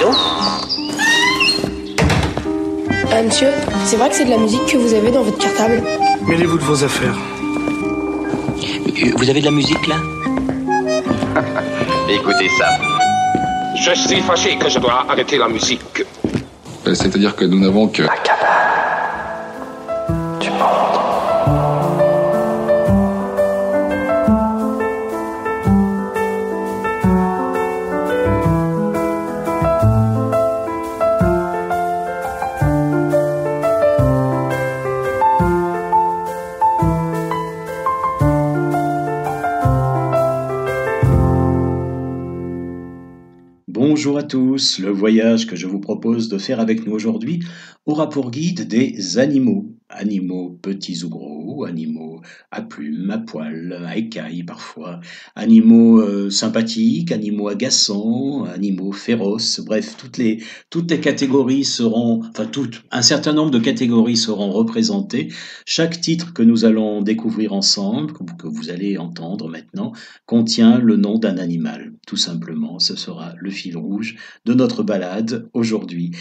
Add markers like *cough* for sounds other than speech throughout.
Donc. Euh, monsieur, c'est vrai que c'est de la musique que vous avez dans votre cartable Mêlez-vous de vos affaires. Vous avez de la musique là? *laughs* Écoutez ça. Je suis fâché que je dois arrêter la musique. Euh, C'est-à-dire que nous n'avons que... le voyage que je vous propose de faire avec nous aujourd'hui aura pour guide des animaux. Animaux petits ou gros, animaux à plumes, à poils, à écailles parfois, animaux euh, sympathiques, animaux agaçants, animaux féroces, bref, toutes les, toutes les catégories seront, enfin toutes, un certain nombre de catégories seront représentées. Chaque titre que nous allons découvrir ensemble, que vous- que vous allez entendre maintenant, contient le nom d'un animal, tout simplement. Ce sera le fil rouge de notre balade aujourd'hui.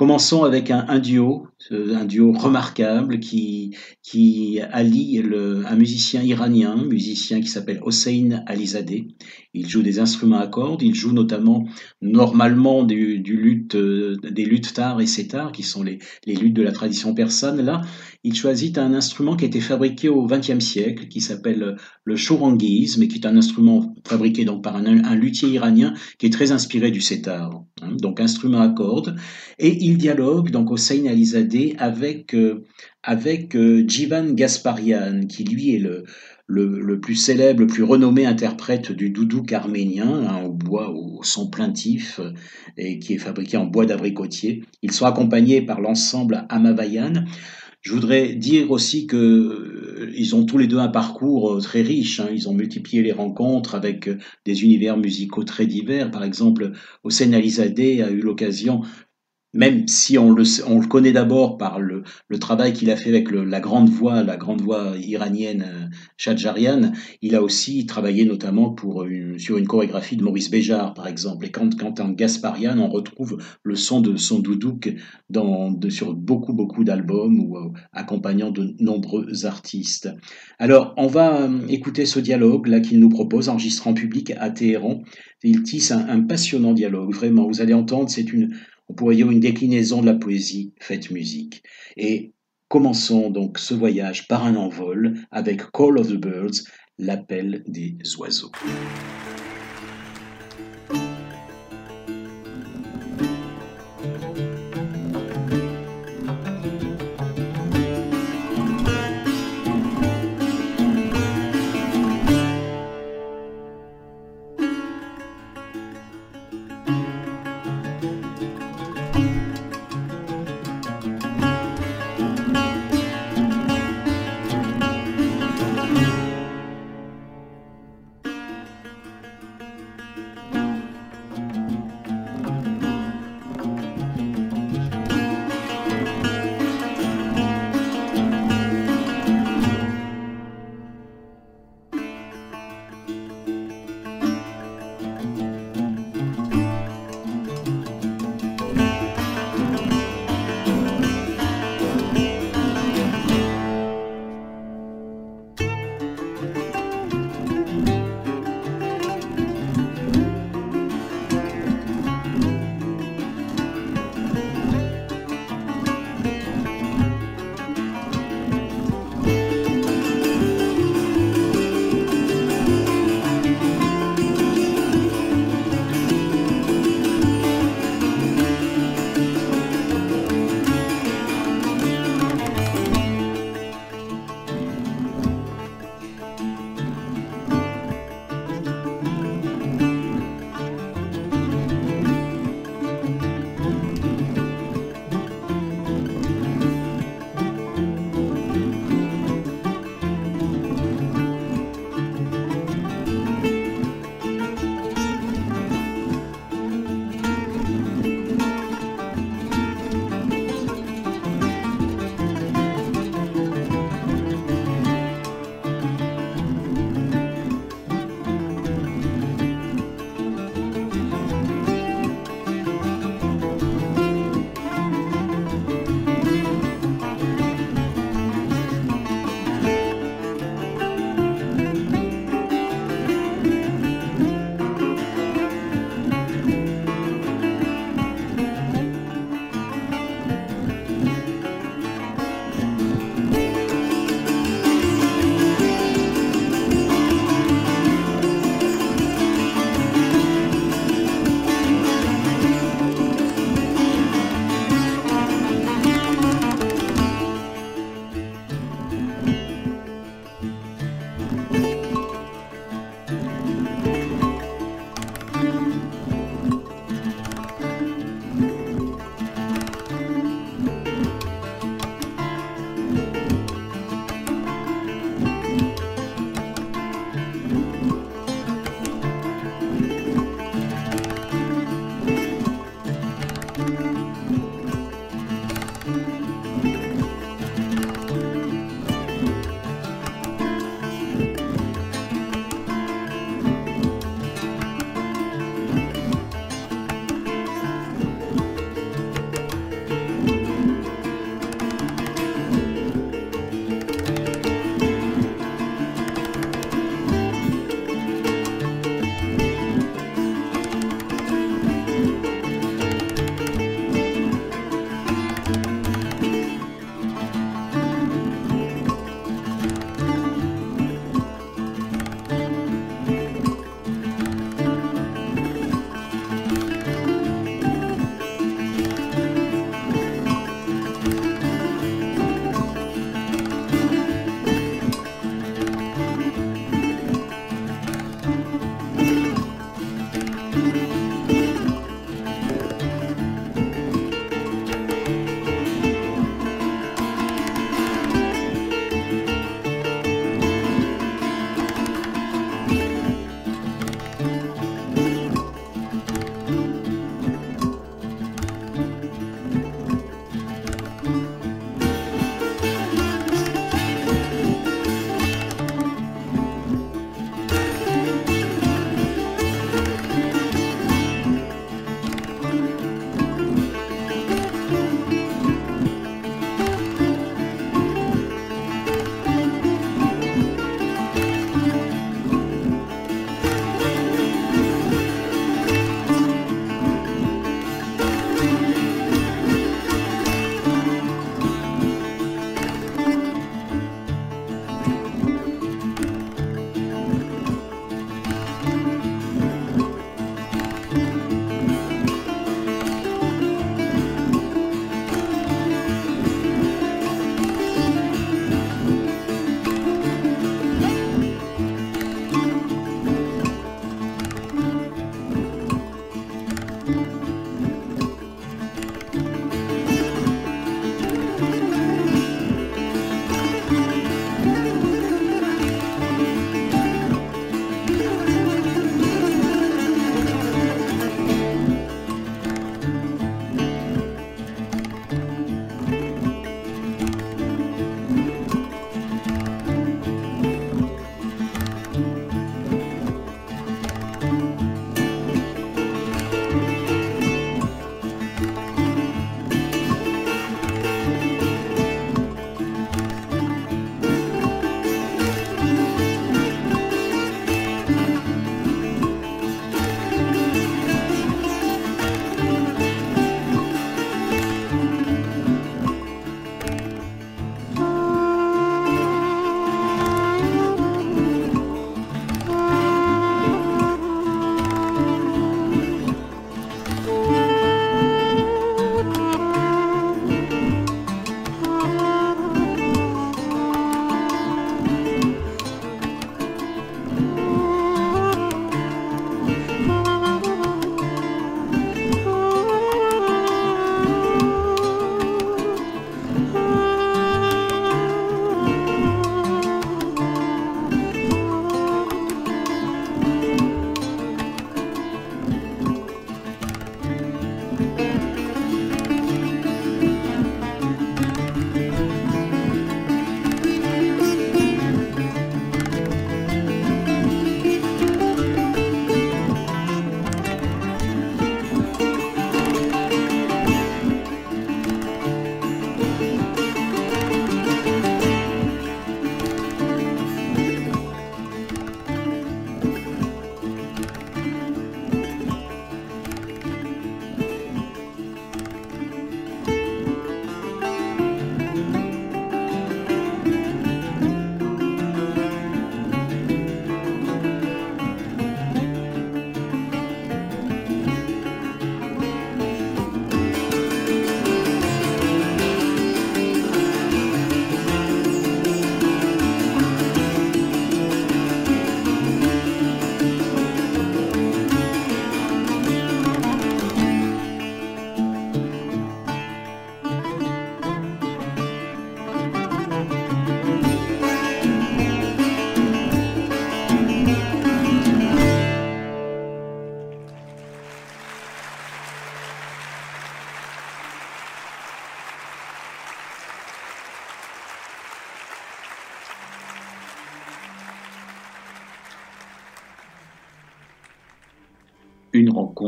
Commençons avec un, duo, euh, un duo remarquable qui, qui allie un musicien iranien, un musicien qui s'appelle Hossein Alizadeh. Il joue des instruments à cordes, il joue notamment normalement du, luth, euh, des luttes tar et sétar, qui sont les, les luttes de la tradition persane. Là, il choisit un instrument qui a été fabriqué au XXe siècle, qui s'appelle le chorangiz, mais qui est un instrument fabriqué donc par un, luthier iranien qui est très inspiré du sétar. hein, donc instrument à cordes. Et dialogue, donc Hossein Alizadeh, avec, euh, avec euh, Jivan Gasparian, qui lui est le, le, plus célèbre, le plus renommé interprète du doudouk arménien, hein, au bois, au son plaintif, euh, et qui est fabriqué en bois d'abricotier. Ils sont accompagnés par l'ensemble Amavayan. Je voudrais dire aussi que ils ont tous les deux un parcours très riche. hein. Ils ont multiplié les rencontres avec des univers musicaux très divers. Par exemple, Hossein Alizadeh a eu l'occasion même si on le, connaît d'abord par le, travail qu'il a fait avec la grande voix, la grande voix iranienne euh, Shadjarian, il a aussi travaillé notamment sur une chorégraphie de Maurice Béjart, par exemple. Et quand, quand en Gasparian, on retrouve le son de son doudouk sur beaucoup, beaucoup d'albums ou euh, accompagnant de nombreux artistes. Alors, on va euh, écouter ce dialogue là qu'il nous propose, enregistré en public à Téhéran. Il tisse un passionnant dialogue, vraiment. Vous allez entendre, c'est une, on pourrait une déclinaison de la poésie faite musique. Et commençons donc ce voyage par un envol avec Call of the Birds, l'appel des oiseaux.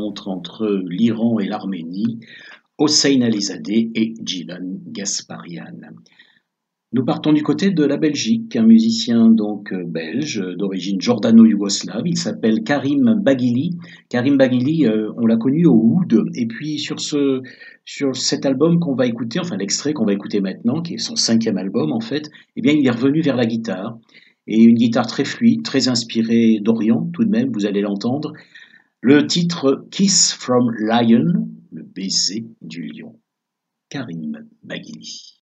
Rencontre entre l'Iran et l'Arménie, Hossein Alizadeh et Jivan Gasparian. Nous partons du côté de la Belgique, un musicien donc euh, belge d'origine jordano-yougoslave. Il s'appelle Karim Bagili. Karim Bagili, euh, on l'a connu au Oud. Et puis sur ce, sur cet album qu'on va écouter, enfin l'extrait qu'on va écouter maintenant, qui est son cinquième album en fait, eh bien il est revenu vers la guitare et une guitare très fluide, très inspirée d'Orient tout de même. Vous allez l'entendre. Le titre Kiss from Lion, le baiser du lion. Karim Bagili.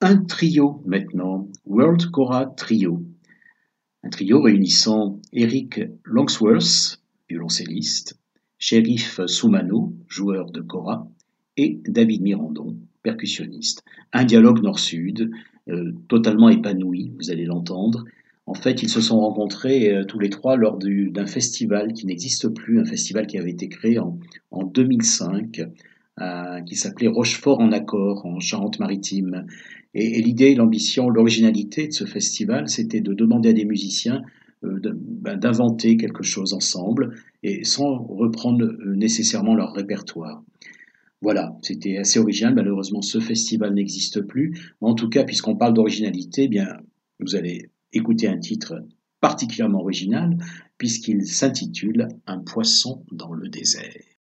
Un trio maintenant, World Cora Trio. Un trio réunissant Eric Longsworth, violoncelliste, Sheriff Soumano, joueur de Cora, et David Mirandon, percussionniste. Un dialogue nord-sud, euh, totalement épanoui, vous allez l'entendre. En fait, ils se sont rencontrés euh, tous les trois lors d'un festival qui n'existe plus, un festival qui avait été créé en 2005, euh, qui s'appelait Rochefort en accord, en Charente-Maritime. Et, l'idée, l'ambition, l'originalité de ce festival, c'était de demander à des musiciens euh, ben, d'inventer quelque chose ensemble, et sans reprendre nécessairement leur répertoire. Voilà, c'était assez original. Malheureusement, ce festival n'existe plus. en tout cas, puisqu'on parle d'originalité, eh bien, vous allez écouter un titre particulièrement original, puisqu'il s'intitule Un poisson dans le désert.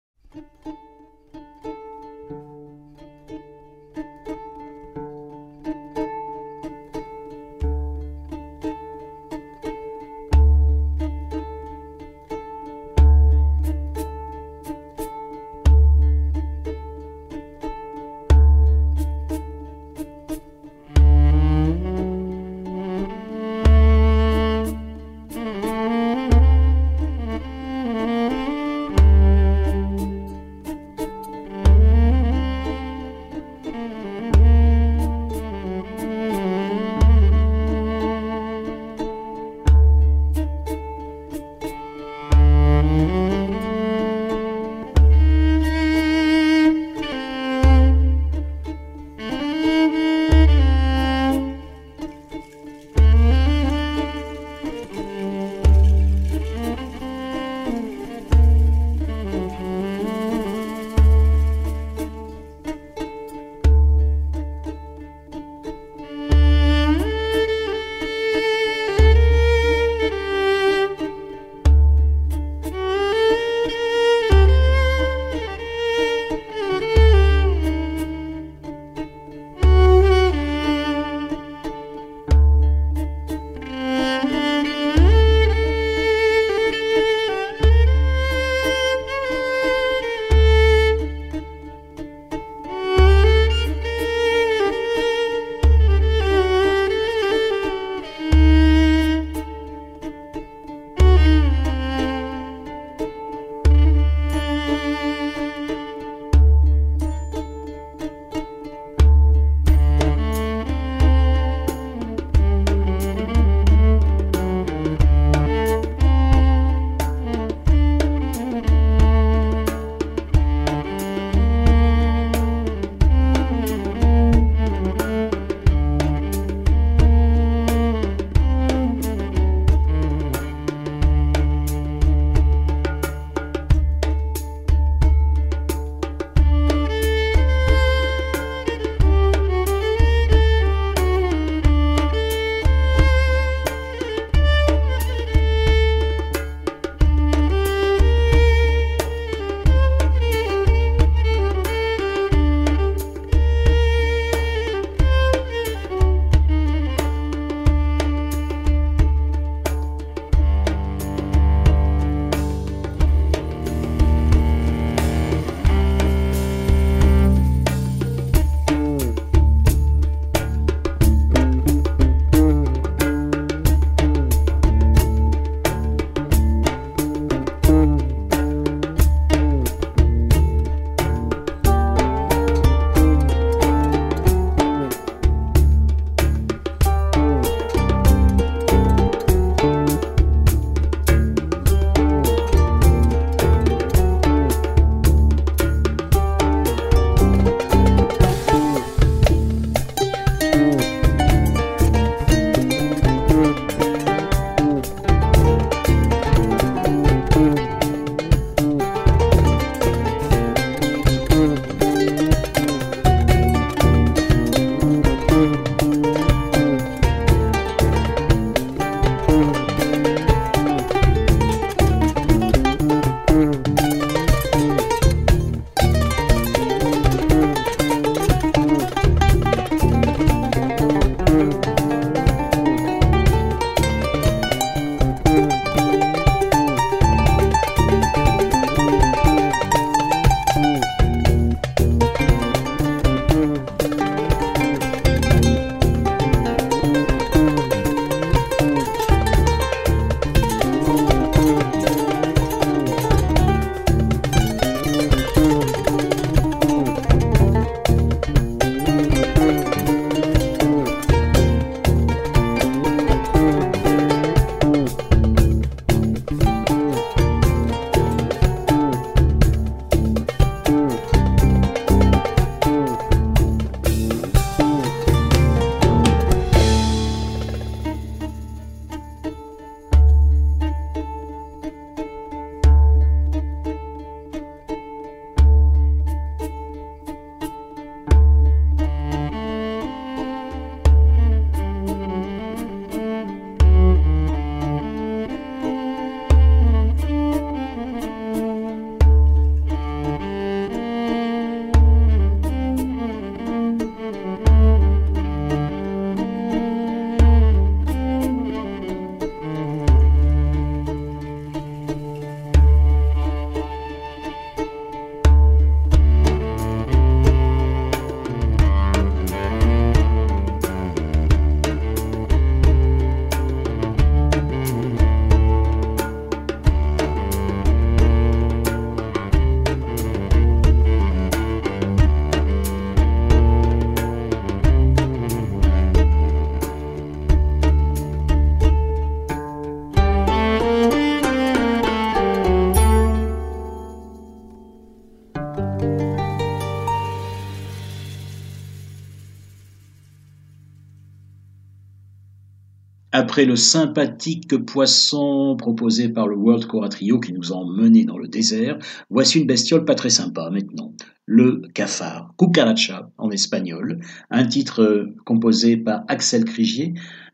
Après le sympathique poisson proposé par le World Cora Trio qui nous a emmenés dans le désert, voici une bestiole pas très sympa maintenant. Le cafard, cucaracha en espagnol, un titre composé par Axel Crigier,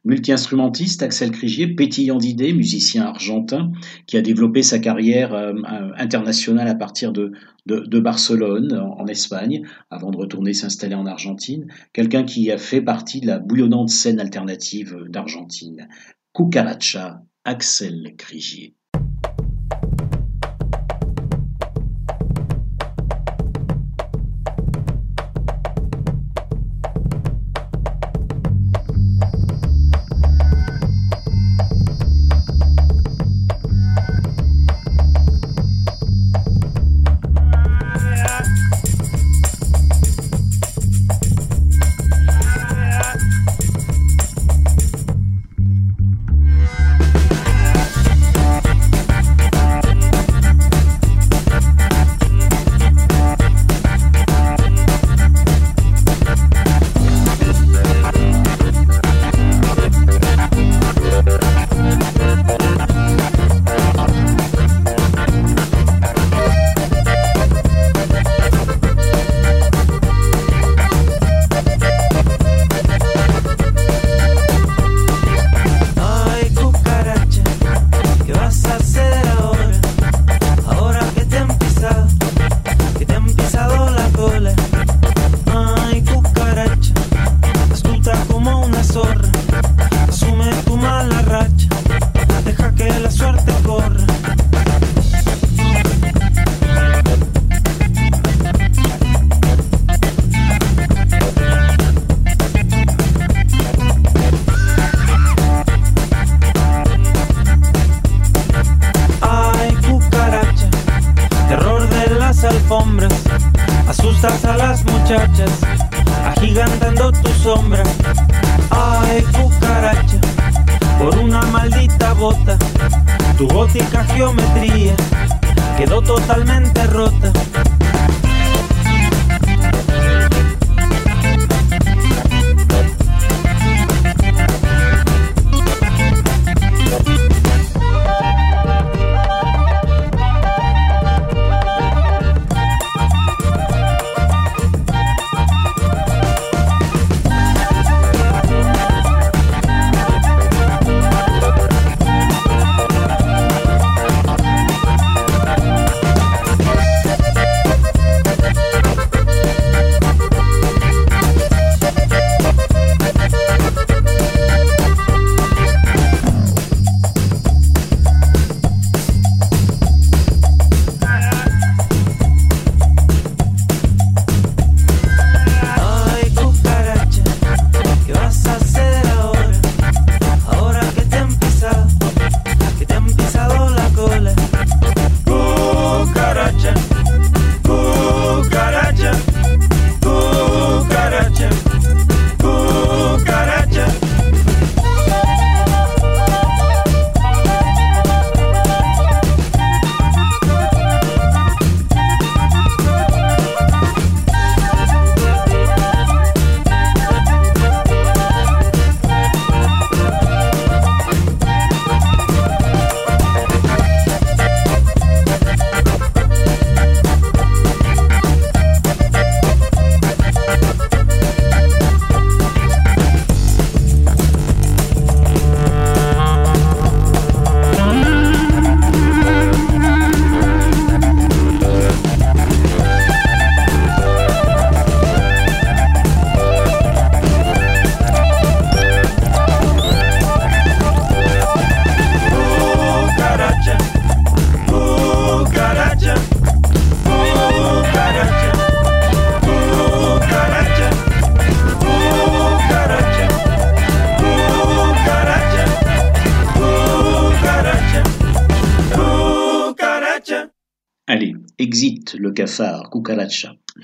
multi-instrumentiste Axel Crigier, pétillant d'idées, musicien argentin, qui a développé sa carrière euh, euh, internationale à partir de, de, Barcelone, en, Espagne, avant de retourner s'installer en Argentine. Quelqu'un qui a fait partie de la bouillonnante scène alternative d'Argentine. Cucaracha, Axel Crigier.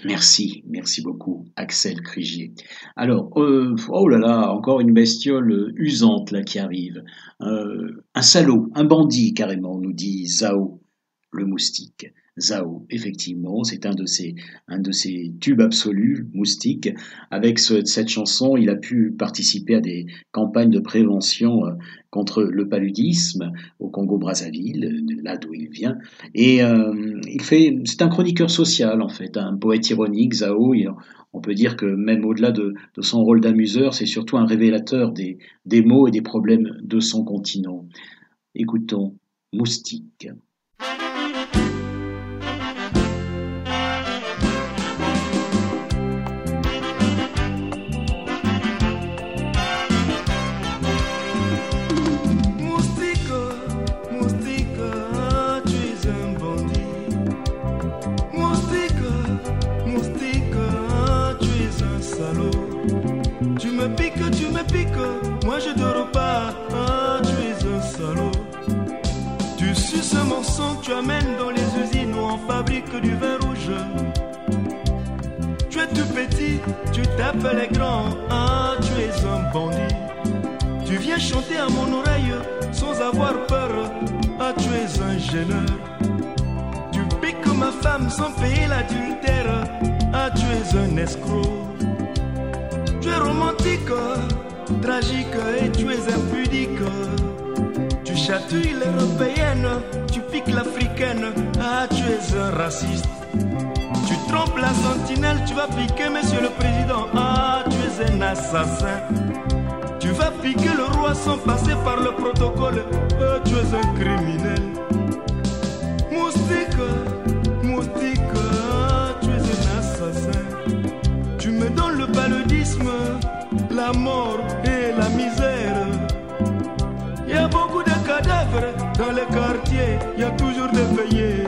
Merci, merci beaucoup, Axel Crigier. Alors, euh, oh là là, encore une bestiole usante là qui arrive. Euh, un salaud, un bandit carrément, nous dit Zao, le moustique. Effectivement, c'est un de ses, tubes absolus, Moustique. Avec cette chanson, il a pu participer à des campagnes de prévention euh, contre le paludisme au Congo-Brazzaville, là d'où il vient. Et euh, c'est un chroniqueur social en fait, un poète ironique, Zao. on peut dire que même au-delà de, son rôle d'amuseur, c'est surtout un révélateur des, des mots et des problèmes de son continent. Écoutons Moustique. Dans les usines où on fabrique du vin rouge. Tu es tout petit, tu t'appelles grand, ah, tu es un bandit. Tu viens chanter à mon oreille sans avoir peur, ah, tu es un gêneur. Tu piques ma femme sans payer l'adultère, ah, tu es un escroc. Tu es romantique, tragique et tu es impudique. Tu chatouilles l'européenne, tu piques l'africaine, ah tu es un raciste. Tu trompes la sentinelle, tu vas piquer monsieur le président, ah tu es un assassin. Tu vas piquer le roi sans passer par le protocole, ah tu es un criminel. Moustique, moustique, ah, tu es un assassin. Tu me donnes le paludisme, la mort dans les quartiers, il y a toujours des veillées.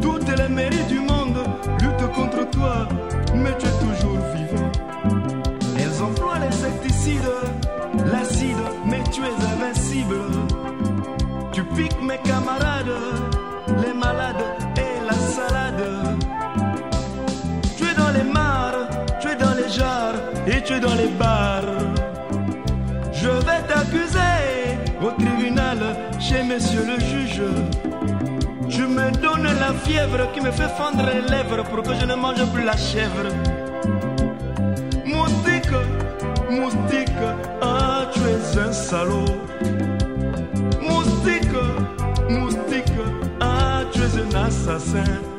Toutes les mairies du monde luttent contre toi, mais tu es toujours vivant. Elles emploient l'insecticide, l'acide, mais tu es invincible. Tu piques mes monsieur le juge. Je me donne la fièvre qui me fait fendre les lèvres pour que je ne mange plus la chèvre. Moustique, moustique, ah tu es un salaud. Moustique, moustique, ah tu es un assassin.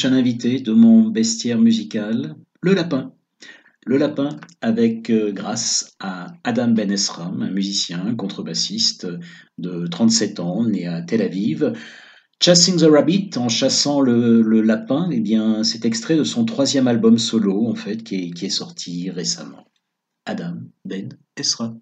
Prochain invité de mon bestiaire musical, le lapin. Le lapin avec, euh, grâce à Adam Ben Esram, un musicien contrebassiste de 37 ans, né à Tel Aviv. Chasing the Rabbit, en chassant le, lapin, eh bien, c'est extrait de son troisième album solo, en fait, qui est, qui est sorti récemment. Adam Ben Esra.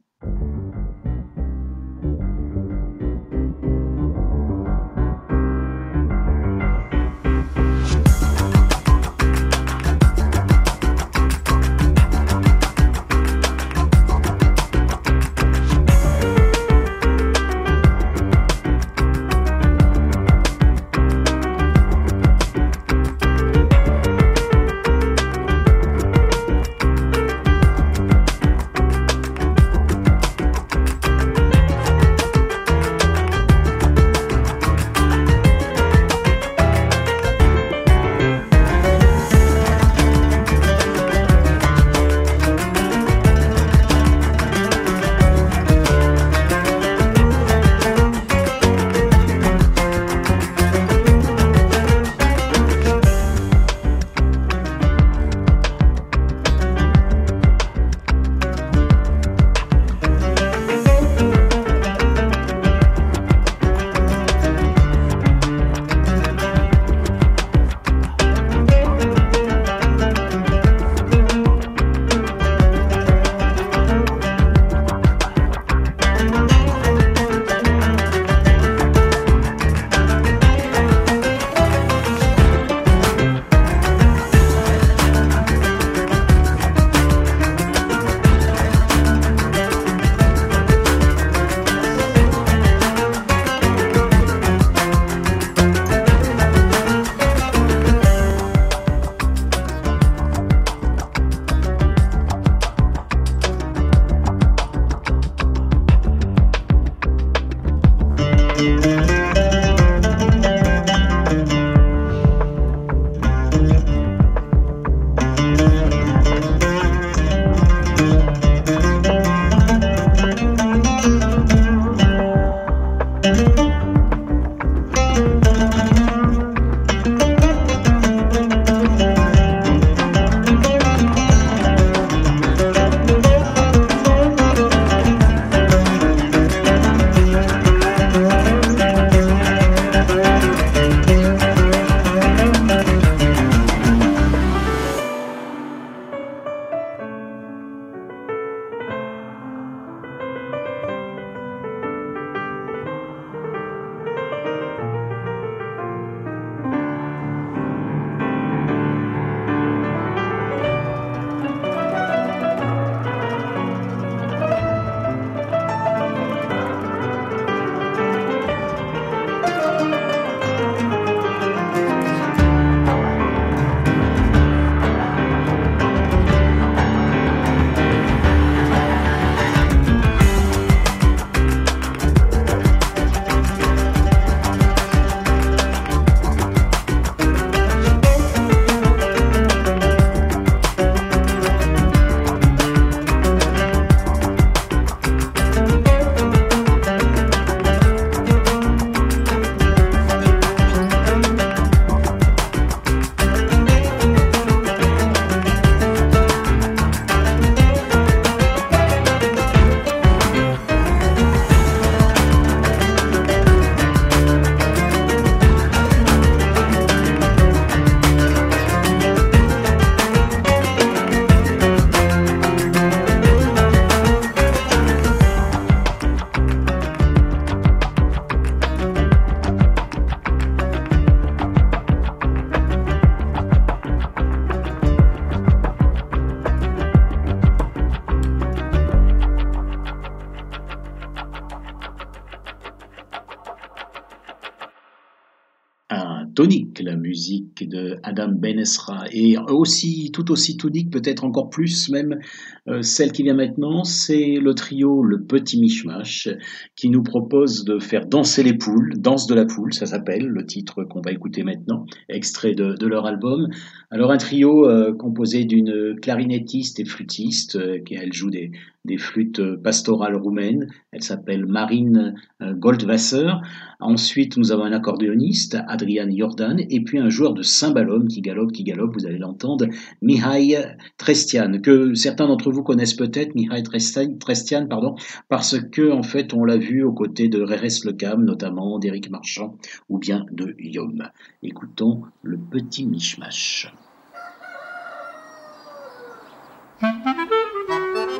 Adam Benesra, et aussi, tout aussi tonique, peut-être encore plus même, euh, celle qui vient maintenant, c'est le trio Le Petit Mishmash, qui nous propose de faire danser les poules, Danse de la poule, ça s'appelle, le titre qu'on va écouter maintenant, extrait de, de leur album. Alors un trio euh, composé d'une clarinettiste et flûtiste, euh, qui elle joue des, des flûtes pastorales roumaines, elle s'appelle Marine Goldwasser. Ensuite, nous avons un accordéoniste, Adrian Jordan, et puis un joueur de cymbalum qui galope, qui galope, vous allez l'entendre, Mihai Trestian, que certains d'entre vous connaissent peut-être, Mihai Trestian, pardon, parce que en fait on l'a vu aux côtés de Rérès Lecam, notamment d'Éric Marchand, ou bien de Yom. Écoutons le petit mishmash. Le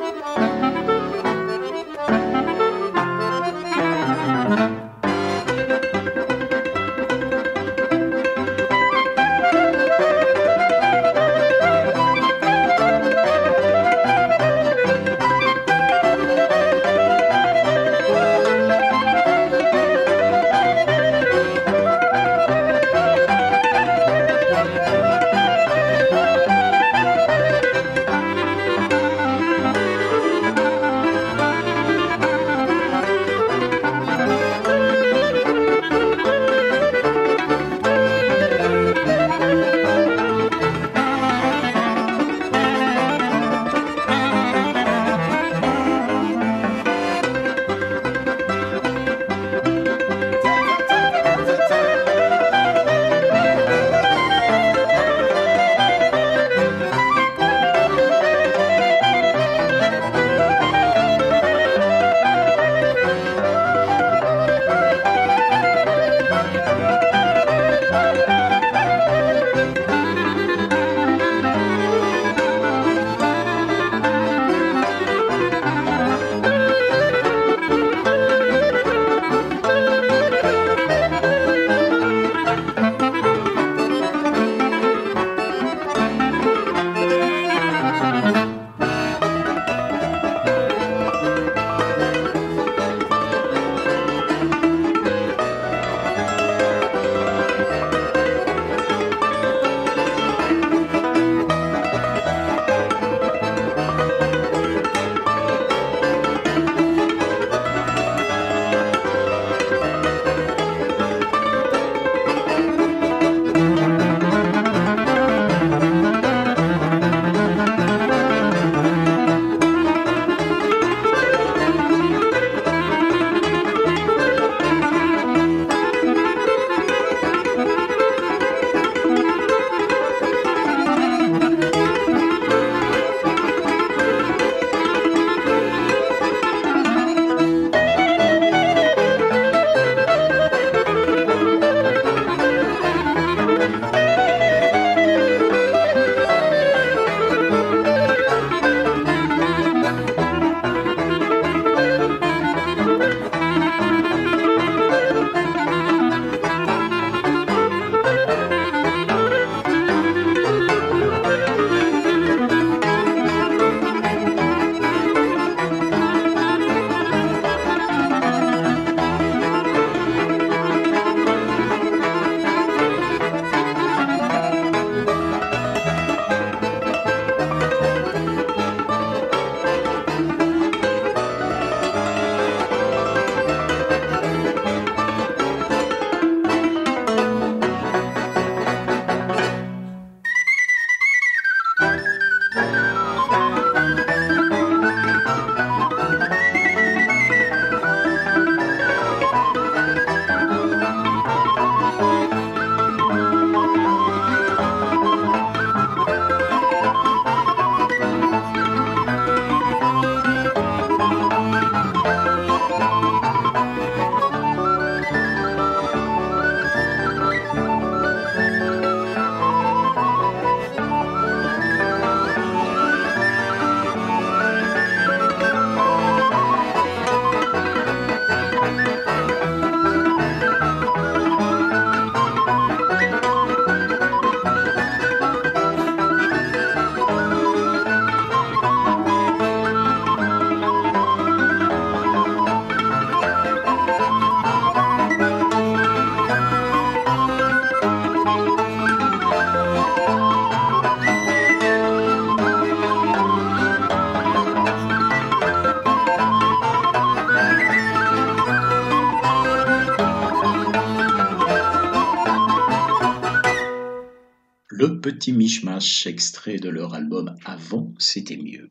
Petit Mishmash, extrait de leur album Avant, c'était mieux.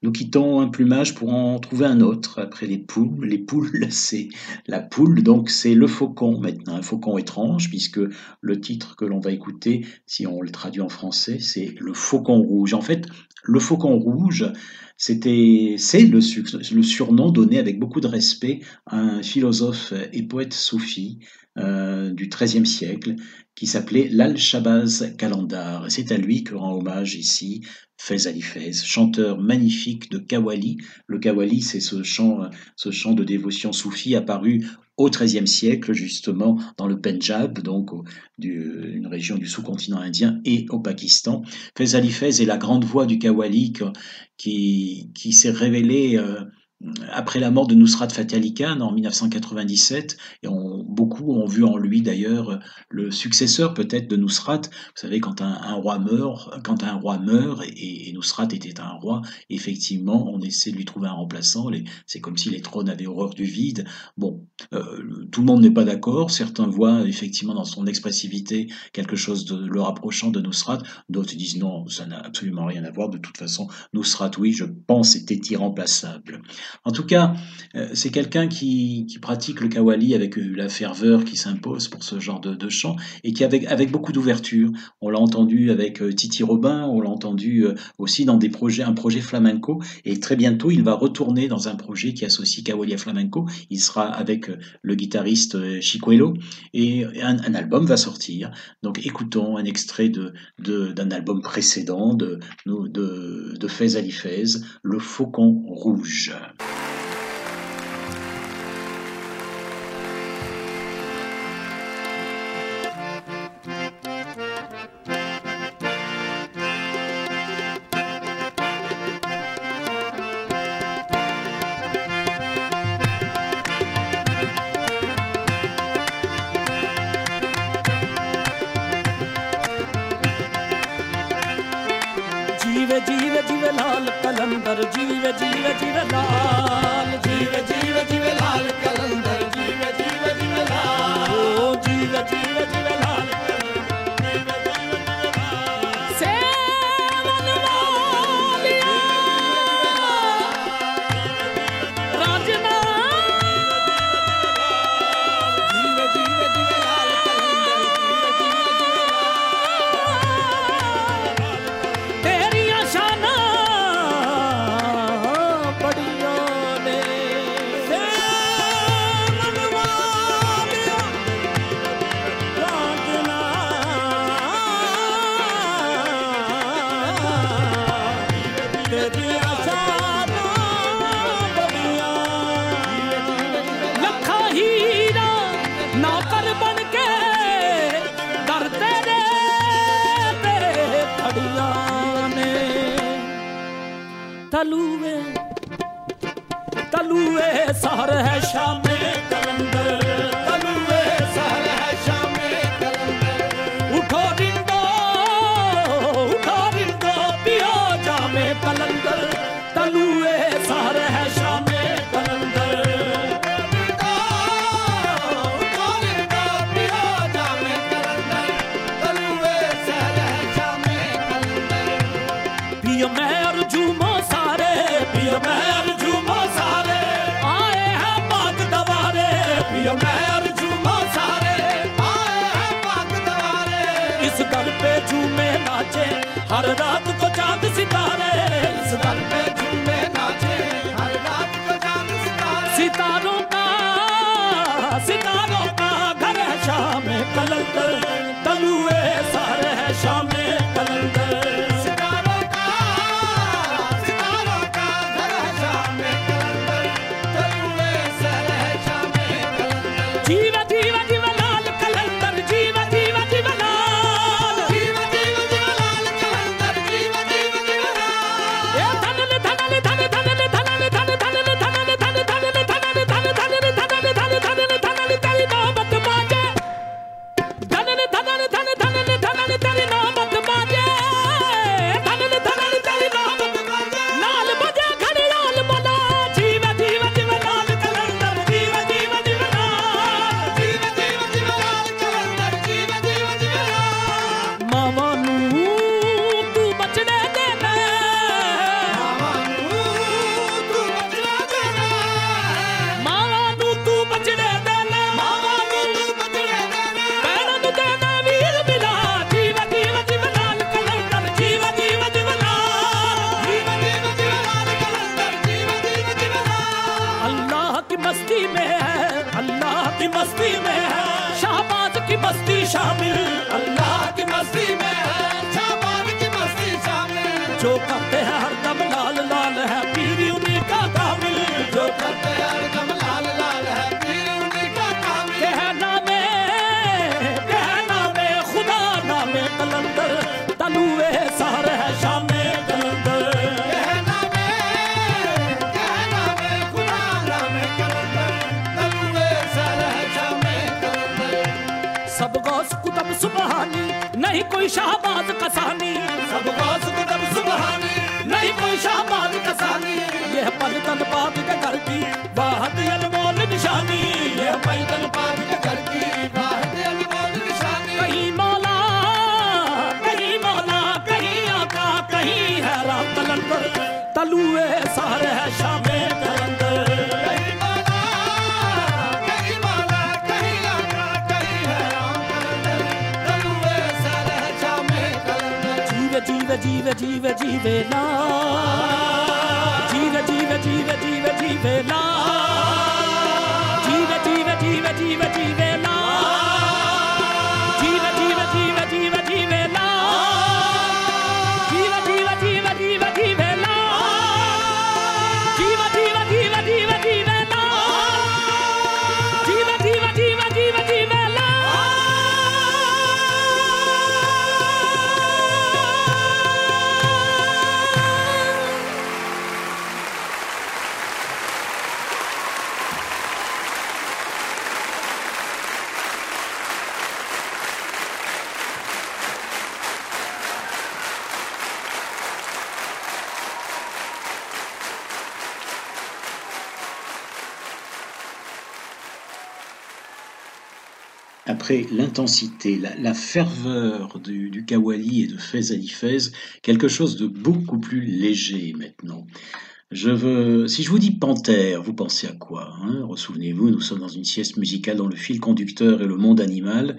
Nous quittons un plumage pour en trouver un autre. Après les poules, les poules, c'est la poule, donc c'est le faucon maintenant, un faucon étrange, puisque le titre que l'on va écouter, si on le traduit en français, c'est le faucon rouge. En fait, le faucon rouge, c'était, c'est le, surnom donné avec beaucoup de respect à un philosophe et poète soufi euh, du XIIIe siècle qui s'appelait Lal-Shabazz Kalandar. C'est à lui que rend hommage ici Fez Ali Fez, chanteur magnifique de Kawali. Le Kawali, c'est ce chant, ce chant de dévotion soufie apparu au XIIIe siècle, justement, dans le Pendjab, donc une région du sous-continent indien, et au Pakistan. Fez Ali Fez est la grande voix du Kawali qui, qui s'est révélée. Euh, après la mort de Nusrat Fateh Ali Khan en 1997, et beaucoup ont vu en lui d'ailleurs le successeur peut-être de Nusrat. Vous savez, quand un, roi meurt, quand un roi meurt, et, Nusrat était un roi, effectivement, on essaie de lui trouver un remplaçant. C'est comme si les trônes avaient horreur du vide. Bon, euh, tout le monde n'est pas d'accord. Certains voient effectivement dans son expressivité quelque chose de le rapprochant de Nusrat. D'autres disent non, ça n'a absolument rien à voir. De toute façon, Nusrat, oui, je pense, était irremplaçable. En tout cas, euh, c'est quelqu'un qui, pratique le kawali avec euh, la ferveur qui s'impose pour ce genre de, chant et qui avec, avec beaucoup d'ouverture. On l'a entendu avec euh, Titi Robin, on l'a entendu aussi dans des projets, un projet flamenco et très bientôt il va retourner dans un projet qui associe kawali à flamenco. Il sera avec le guitariste Chicuelo et un, album va sortir. Donc écoutons un extrait de, d'un album précédent de, de, de Fez Ali Fez, Le Faucon Rouge. शामिल jive jive jive la. Jive jive la. La, ferveur du, Kawali et de Fez Ali Fez, quelque chose de beaucoup plus léger maintenant. Je veux, si je vous dis panthère, vous pensez à quoi hein? Ressouvenez-vous, nous sommes dans une sieste musicale dont le fil conducteur est le monde animal.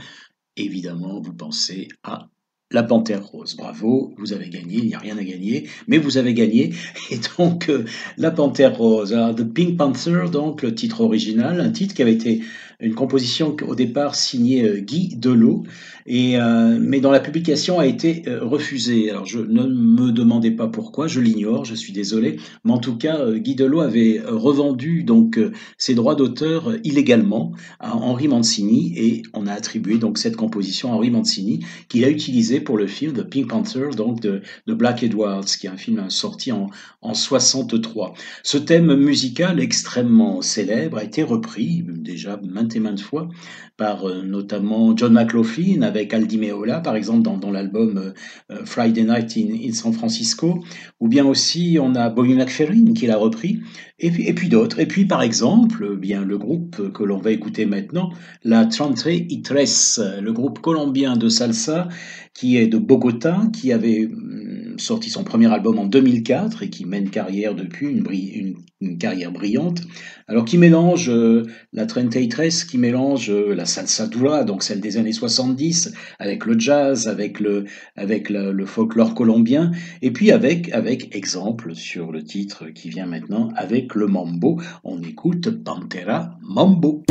Évidemment, vous pensez à la panthère rose. Bravo, vous avez gagné, il n'y a rien à gagner, mais vous avez gagné. Et donc, euh, la panthère rose, alors, The Pink Panther, donc le titre original, un titre qui avait été une composition au départ signée euh, Guy Delot, euh, mais dont la publication a été euh, refusée. Alors je ne me demandez pas pourquoi, je l'ignore, je suis désolé, mais en tout cas Guy Delot avait revendu donc ses droits d'auteur illégalement à Henri Mancini. Et on a attribué donc cette composition à Henri Mancini qu'il a utilisé pour le film The Pink Panther donc de, Black Edwards, qui est un film sorti en, en 63. Ce thème musical extrêmement célèbre a été repris déjà maintes et maintes fois par euh, notamment John McLaughlin avec Aldi Meola, par exemple, dans, dans l'album euh, euh, Friday Night in, San Francisco, ou bien aussi on a Bobby McFerrin qui l'a repris, et puis, et puis d'autres. Et puis, par exemple, bien le groupe que l'on va écouter maintenant, la Trente y Tres, le groupe colombien de salsa qui est de Bogota, qui avait hum, sorti son premier album en 2004 et qui mène carrière depuis, une, carrière brillante. Alors qui mélange euh, la Tres, qui mélange euh, la salsa dura, donc celle des années 70, avec le jazz, avec le, avec le folklore colombien, et puis avec, avec exemple sur le titre qui vient maintenant, avec le mambo. On écoute Pantera Mambo.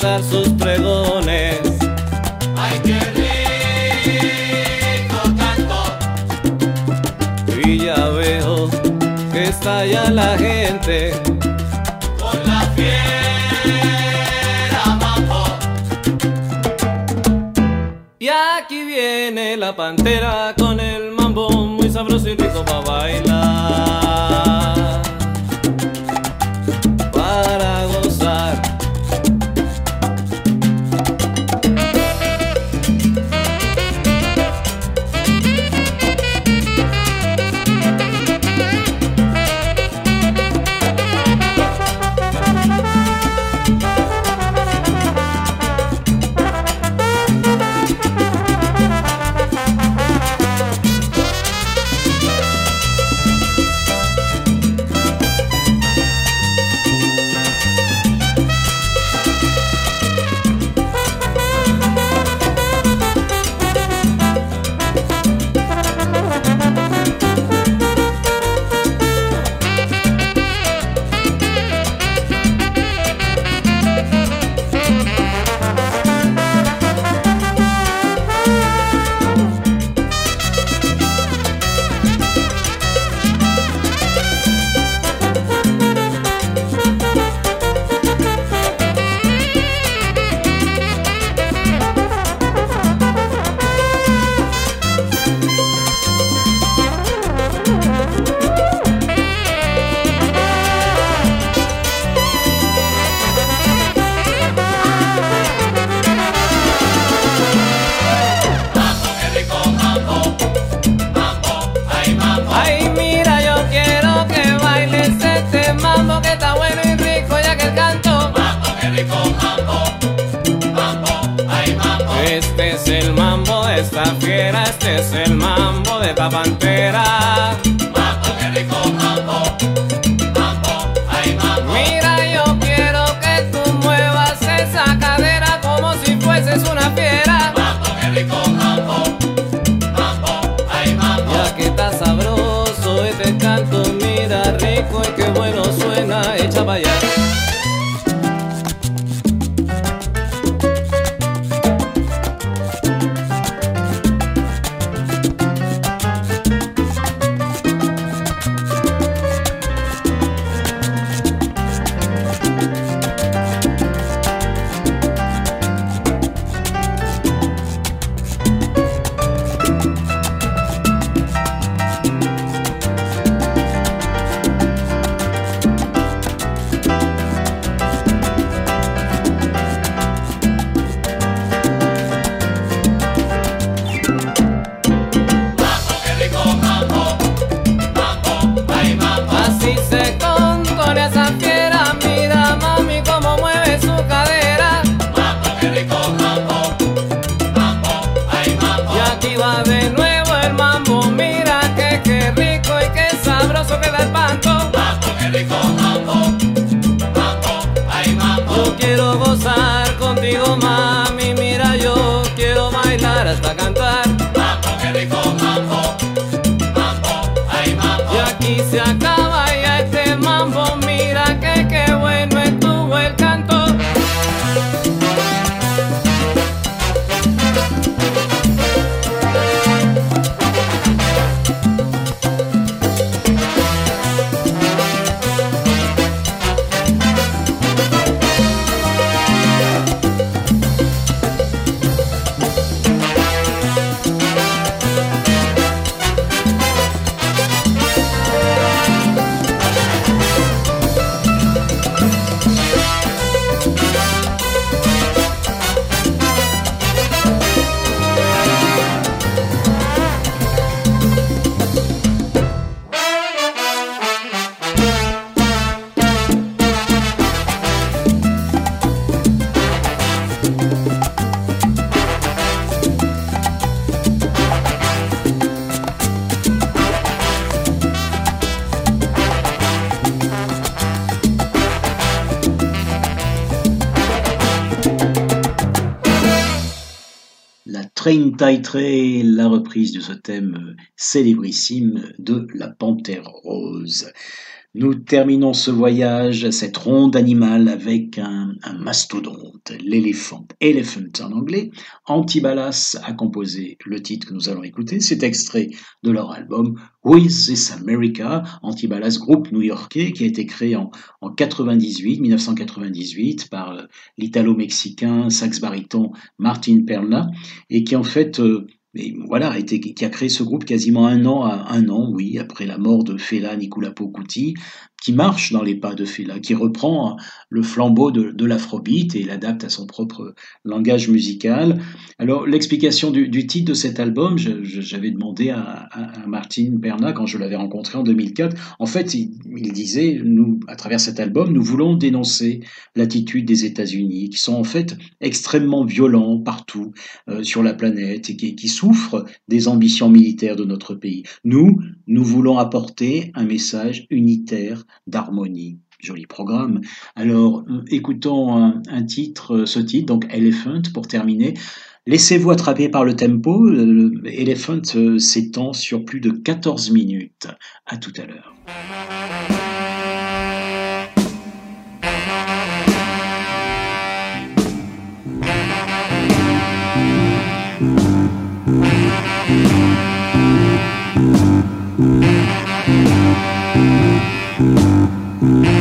cantar sus pregones. ¡Ay, qué rico canto! Y ya veo que está ya la gente con la fiera mambo. Y aquí viene la pantera con el mambo muy sabroso y rico para bailar. mambo de papantera. La reprise de ce thème euh, célébrissime de La Panthère Rose. Nous terminons ce voyage, cette ronde animale, avec un, mastodonte, l'éléphant, elephant en anglais. Antibalas a composé le titre que nous allons écouter. C'est extrait de leur album is This America Antibalas, groupe new-yorkais qui a été créé en, en 98, 1998 par l'italo-mexicain sax baryton Martin Perla et qui en fait euh, mais voilà, qui a créé ce groupe quasiment un an un an, oui, après la mort de Fela Nicola Pocuti, qui marche dans les pas de Fela, qui reprend le flambeau de, de l'afrobeat et l'adapte à son propre langage musical. Alors l'explication du, titre de cet album, j'avais demandé à, Martin Perna quand je l'avais rencontré en 2004. En fait, il, disait, nous, à travers cet album, nous voulons dénoncer l'attitude des États-Unis, qui sont en fait extrêmement violents partout euh, sur la planète et qui souffrent des ambitions militaires de notre pays. Nous, nous voulons apporter un message unitaire d'harmonie. Joli programme. Alors, écoutons un, titre, ce titre, donc Elephant, pour terminer. Laissez-vous attraper par le tempo. Elephant euh, s'étend sur plus de 14 minutes. À tout à l'heure. Mm-hmm.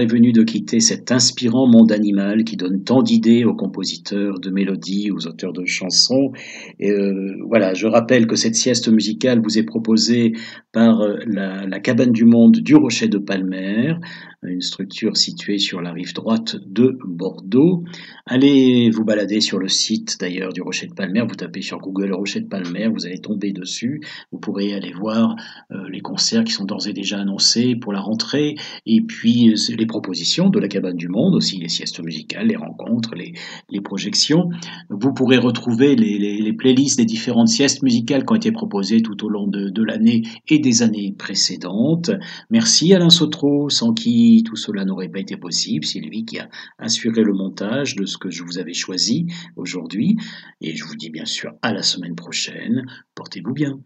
Est venue de quitter cet inspirant monde animal qui donne tant d'idées aux compositeurs de mélodies, aux auteurs de chansons. Et euh, voilà, je rappelle que cette sieste musicale vous est proposée par euh, la, la cabane du monde du Rocher de Palmer, structure située sur la rive droite de Bordeaux. Allez vous balader sur le site d'ailleurs du Rocher de Palmer, vous tapez sur Google Rocher de Palmer, vous allez tomber dessus, vous pourrez aller voir euh, les concerts qui sont d'ores et déjà annoncés pour la rentrée, et puis euh, les propositions de la cabane du monde, aussi les siestes musicales, les rencontres, les, projections. Vous pourrez retrouver les, playlists des différentes siestes musicales qui ont été proposées tout au long de, l'année et des années précédentes. Merci Alain Sautreau, sans qui tout cela n'aurait pas été possible. C'est lui qui a assuré le montage de ce que je vous avais choisi aujourd'hui. Et je vous dis bien sûr à la semaine prochaine. Portez-vous bien.